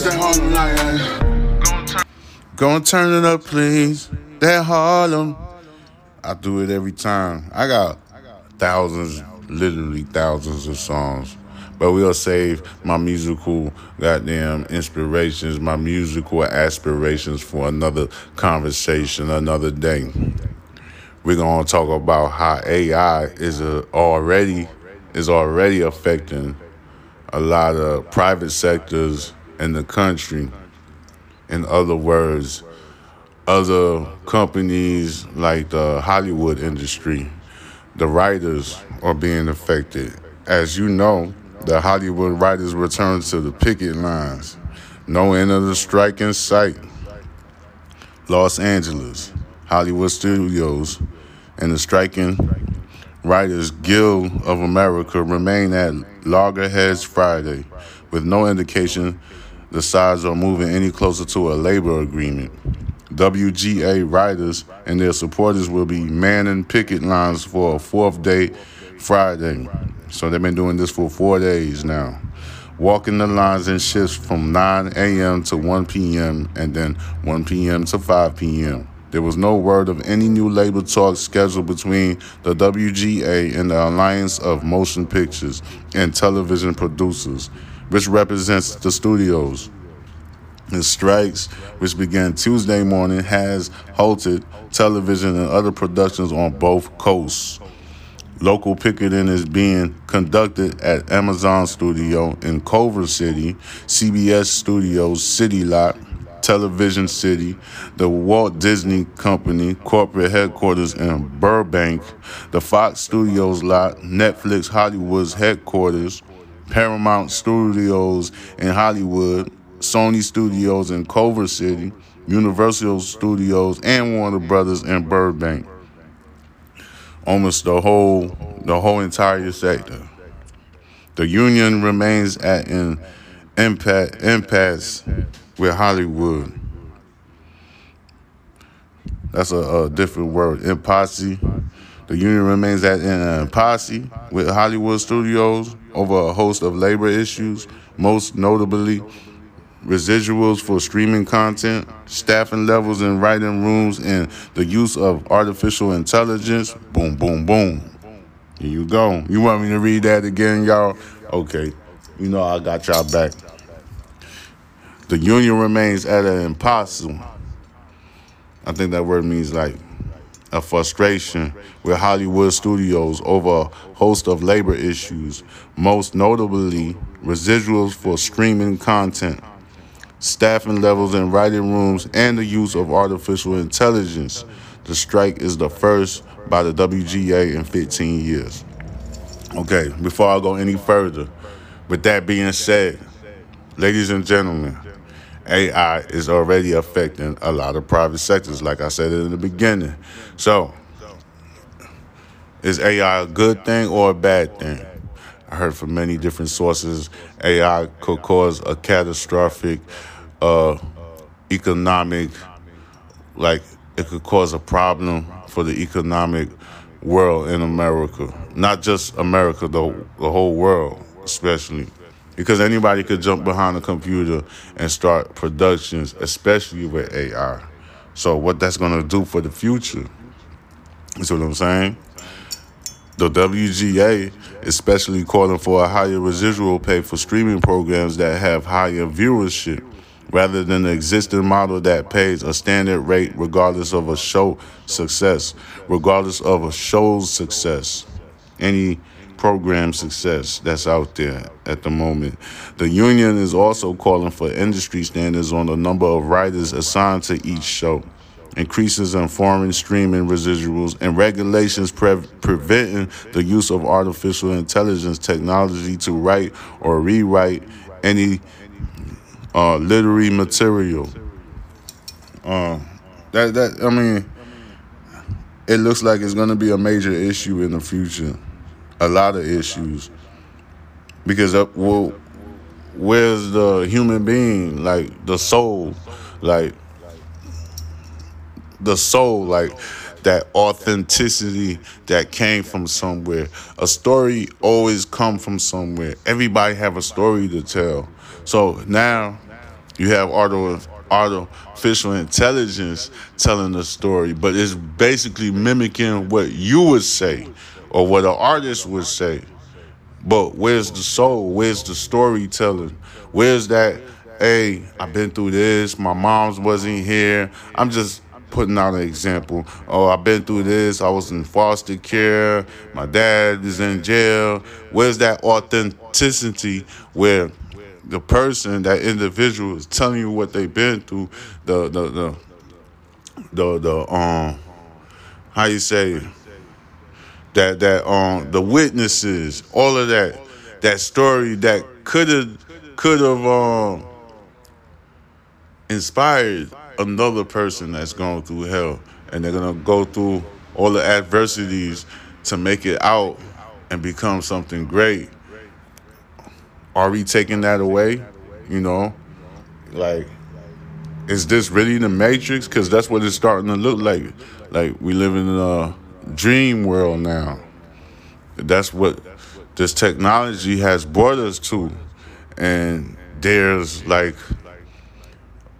It's that Harlem night. Go and turn it up, please. That Harlem. I do it every time. I got thousands, literally thousands of songs. But we'll save my musical goddamn inspirations, my musical aspirations for another conversation, another day. We're gonna talk about how AI is a, already is already affecting a lot of private sectors in the country. In other words, other companies like the Hollywood industry, the writers are being affected. As you know, the Hollywood writers returned to the picket lines. No end of the strike in sight. Los Angeles, Hollywood Studios, and the striking Writers Guild of America remain at loggerheads Friday, with no indication the sides are moving any closer to a labor agreement. WGA writers and their supporters will be manning picket lines for a fourth day Friday. So they've been doing this for four days now. Walking the lines in shifts from 9 a.m. to 1 p.m. and then 1 p.m. to 5 p.m. There was no word of any new labor talks scheduled between the WGA and the Alliance of Motion Pictures and Television Producers, which represents the studios. The strikes, which began Tuesday morning, has halted television and other productions on both coasts. Local picketing is being conducted at Amazon Studio in Culver City, CBS Studios City Lot, Television City, the Walt Disney Company corporate headquarters in Burbank, the Fox Studios lot, Netflix Hollywood's headquarters, Paramount Studios in Hollywood, Sony Studios in Culver City, Universal Studios, and Warner Brothers in Burbank. Almost the whole the whole entire sector. The union remains at an impasse with Hollywood. That's a, a different word. Impasse. The union remains at an impasse with Hollywood studios over a host of labor issues, most notably residuals for streaming content, staffing levels in writing rooms, and the use of artificial intelligence. Boom, boom, boom. Here you go. You want me to read that again, y'all? Okay. You know I got y'all back. The union remains at an impossible. I think that word means like a frustration with Hollywood studios over a host of labor issues, most notably residuals for streaming content, staffing levels in writing rooms, and the use of artificial intelligence. The strike is the first by the WGA in 15 years. Okay, before I go any further, with that being said, ladies and gentlemen, AI is already affecting a lot of private sectors, like I said in the beginning. So, is AI a good thing or a bad thing? I heard from many different sources AI could cause a catastrophic uh, economic, like, it could cause a problem for the economic world in America. Not just America, the, the whole world, especially because anybody could jump behind a computer and start productions, especially with AI. So what that's gonna do for the future? Is what I'm saying. The WGA, especially calling for a higher residual pay for streaming programs that have higher viewership, rather than the existing model that pays a standard rate regardless of a show success, regardless of a show's success. Any program success that's out there at the moment. The union is also calling for industry standards on the number of writers assigned to each show, increases in foreign streaming residuals, and regulations pre- preventing the use of artificial intelligence technology to write or rewrite any uh, literary material. Uh, that that I mean, it looks like it's going to be a major issue in the future a lot of issues. Because uh, well, where's the human being? Like the soul. Like the soul like that authenticity that came from somewhere. A story always come from somewhere. Everybody have a story to tell. So now You have artificial intelligence telling the story, but it's basically mimicking what you would say or what an artist would say. But where's the soul? Where's the storytelling? Where's that? Hey, I've been through this. My mom's wasn't here. I'm just putting out an example. Oh, I've been through this. I was in foster care. My dad is in jail. Where's that authenticity where the person, that individual, is telling you what they've been through? The the the the the um, how you say that that um the witnesses, all of that, that story that could have could have um inspired another person that's going through hell and they're gonna go through all the adversities to make it out and become something great. Are we taking that away? You know, like, is this really the Matrix? Because that's what it's starting to look like. Like we live in a dream world now. That's what this technology has brought us to, and there's like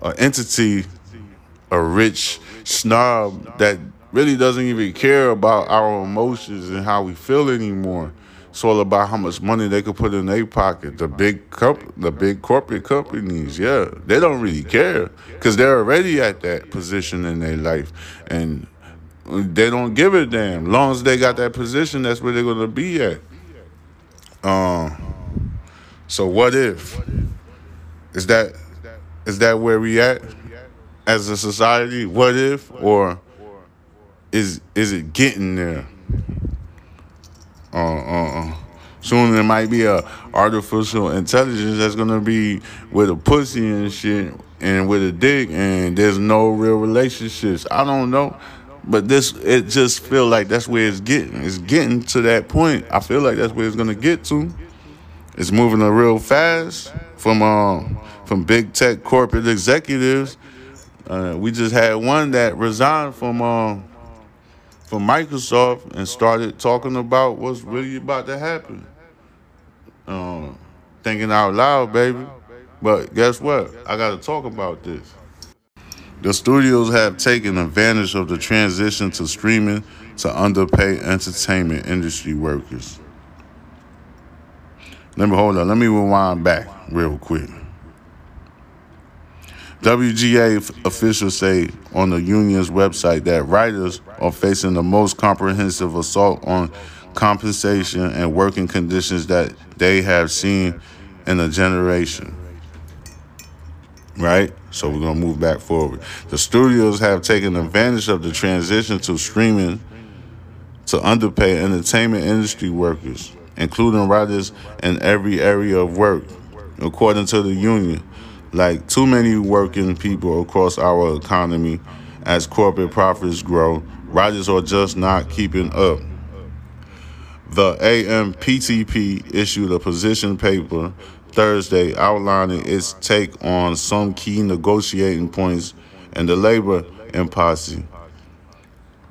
an entity a rich snob that really doesn't even care about our emotions and how we feel anymore. It's all about how much money they could put in their pocket. The big comp- the big corporate companies, yeah, they don't really care because they're already at that position in their life, and they don't give a damn. Long as they got that position, that's where they're gonna be at. Um. So what if? Is that is that where we at? as a society? What if, or is is it getting there? Uh, uh, uh. Soon there might be a artificial intelligence that's gonna be with a pussy and shit and with a dick, and there's no real relationships. I don't know, but this it just feel like that's where it's getting. It's getting to that point. I feel like that's where it's gonna get to. It's moving a real fast from um from big tech corporate executives uh, we just had one that resigned from um, from Microsoft and started talking about what's really about to happen. Um, thinking out loud, baby. But guess what? I got to talk about this. The studios have taken advantage of the transition to streaming to underpay entertainment industry workers. Let me hold on. Let me rewind back real quick. WGA officials say on the union's website that writers are facing the most comprehensive assault on compensation and working conditions that they have seen in a generation. Right? So we're to move back forward. The studios have taken advantage of the transition to streaming to underpay entertainment industry workers, including writers in every area of work, according to the union like too many working people across our economy as corporate profits grow, writers are just not keeping up. The AMPTP issued a position paper Thursday outlining its take on some key negotiating points in the labor impasse.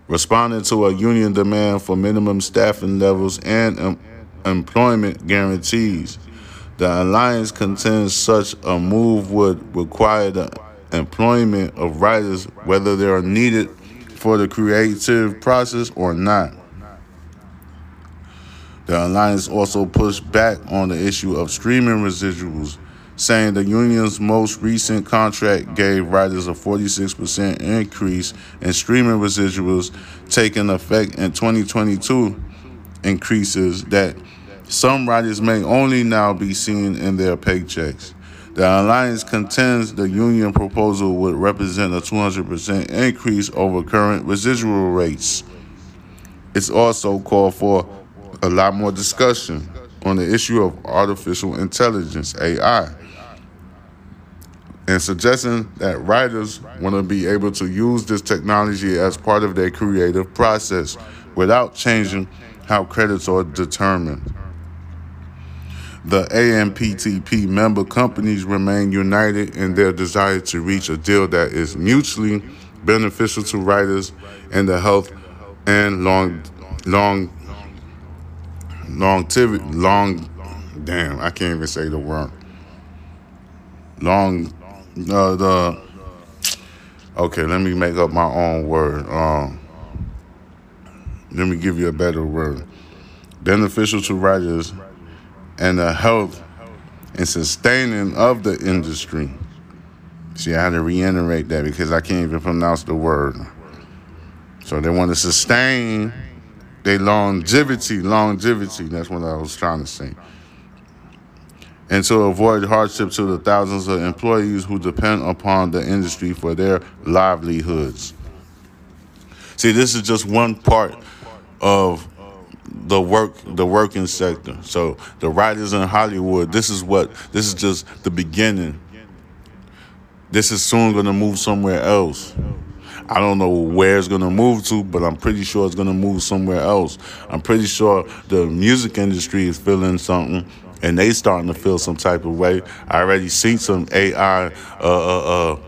Responding to a union demand for minimum staffing levels and em- employment guarantees. The alliance contends such a move would require the employment of writers, whether they are needed for the creative process or not. The alliance also pushed back on the issue of streaming residuals, saying the union's most recent contract gave writers a 46% increase in streaming residuals taking effect in 2022 increases that some writers may only now be seen in their paychecks. The alliance contends the union proposal would represent a 200% increase over current residual rates. It's also called for a lot more discussion on the issue of artificial intelligence, AI, and suggesting that writers want to be able to use this technology as part of their creative process without changing how credits are determined. The AMPTP member companies remain united in their desire to reach a deal that is mutually beneficial to writers and the health and long, long, longevity, long, damn, I can't even say the word. Long, Uh, the okay, let me make up my own word. Um, let me give you a better word. Beneficial to writers and the health and sustaining of the industry. See, I had to reiterate that because I can't even pronounce the word. So they want to sustain their longevity, longevity. That's what I was trying to say. And to avoid hardship to the thousands of employees who depend upon the industry for their livelihoods. See, this is just one part of the work the working sector. So the writers in Hollywood, this is what this is just the beginning. This is soon gonna move somewhere else. I don't know where it's gonna move to, but I'm pretty sure it's gonna move somewhere else. I'm pretty sure the music industry is feeling something, and they starting to feel some type of way. I already seen some AI, uh, uh, uh,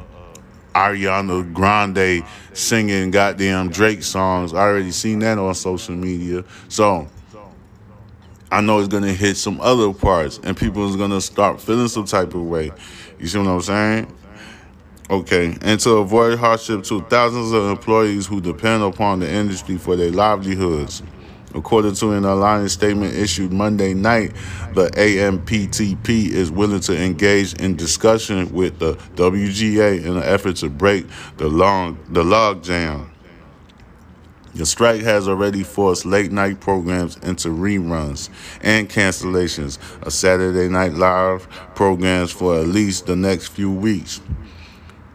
Ariana Grande singing goddamn Drake songs. I already seen that on social media, so. I know it's gonna hit some other parts, and people is gonna start feeling some type of way. You see what I'm saying? Okay, and to avoid hardship to thousands of employees who depend upon the industry for their livelihoods. According to an alliance statement issued Monday night, the AMPTP is willing to engage in discussion with the WGA in an effort to break the long the logjam. The strike has already forced late night programs into reruns and cancellations of Saturday Night Live programs for at least the next few weeks.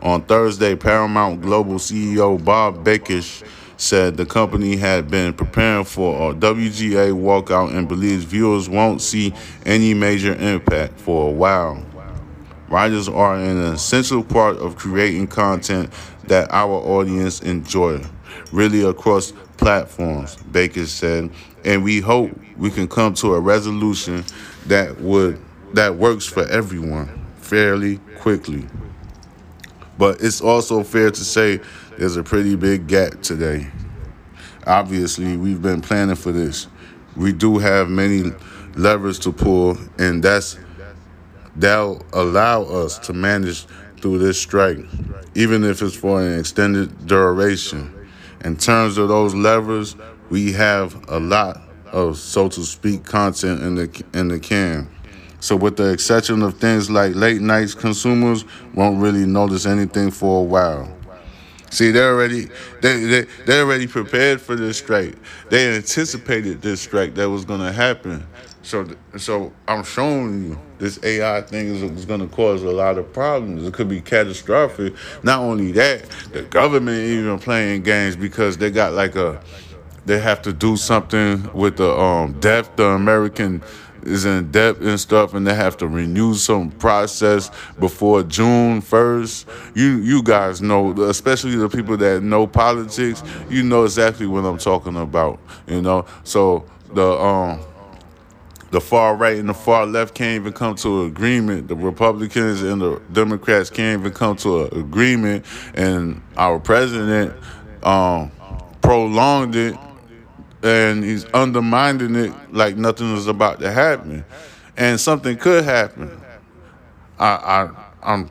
On Thursday, Paramount Global CEO Bob Bakish said the company had been preparing for a WGA walkout and believes viewers won't see any major impact for a while. Writers are an essential part of creating content that our audience enjoy, really across platforms, Baker said, and we hope we can come to a resolution that would that works for everyone fairly quickly. But it's also fair to say there's a pretty big gap today. Obviously, we've been planning for this. We do have many levers to pull, and that's that'll allow us to manage through this strike, even if it's for an extended duration. In terms of those levers, we have a lot of, so to speak, content in the in the can. So, with the exception of things like late nights, consumers won't really notice anything for a while. See, they're already they they they already prepared for this strike. They anticipated this strike that was to happen. So so I'm showing you this AI thing is, is to cause a lot of problems. It could be catastrophic. Not only that, the government even playing games because they got like a they have to do something with the um deaf the American is in debt and stuff, and they have to renew some process before June first. You you guys know, especially the people that know politics, you know exactly what I'm talking about. You know, so the um the far right and the far left can't even come to an agreement. The Republicans and the Democrats can't even come to an agreement, and our president um, prolonged it and he's undermining it like nothing is about to happen, and something could happen. I I I'm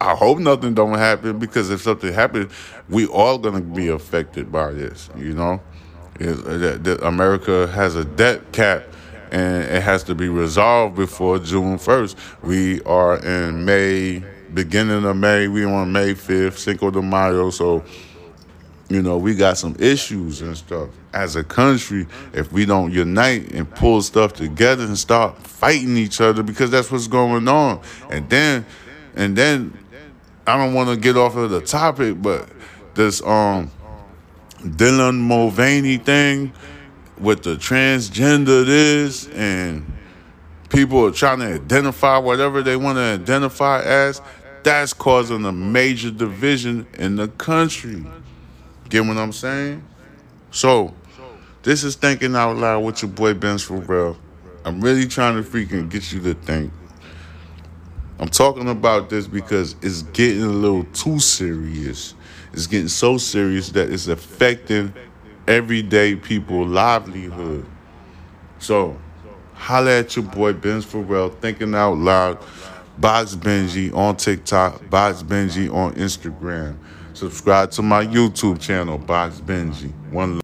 I hope nothing don't happen because if something happens, we all gonna be affected by this. You know, uh, that America has a debt cap and it has to be resolved before June first. We are in May, beginning of May. We on May fifth, Cinco de Mayo. So you know, we got some issues and stuff as a country if we don't unite and pull stuff together and start fighting each other because that's what's going on. And then, and then, I don't want to get off of the topic, but this um Dylan Mulvaney thing with the transgender this and people are trying to identify whatever they want to identify as. That's causing a major division in the country. Get what I'm saying? So, this is thinking out loud with your boy Benz for real. I'm really trying to freaking get you to think. I'm talking about this because it's getting a little too serious. It's getting so serious that it's affecting everyday people livelihood. So, holla at your boy Benz Farel, thinking out loud. Box Benji on TikTok, Box Benji on Instagram. Subscribe to my YouTube channel, Box Benji. One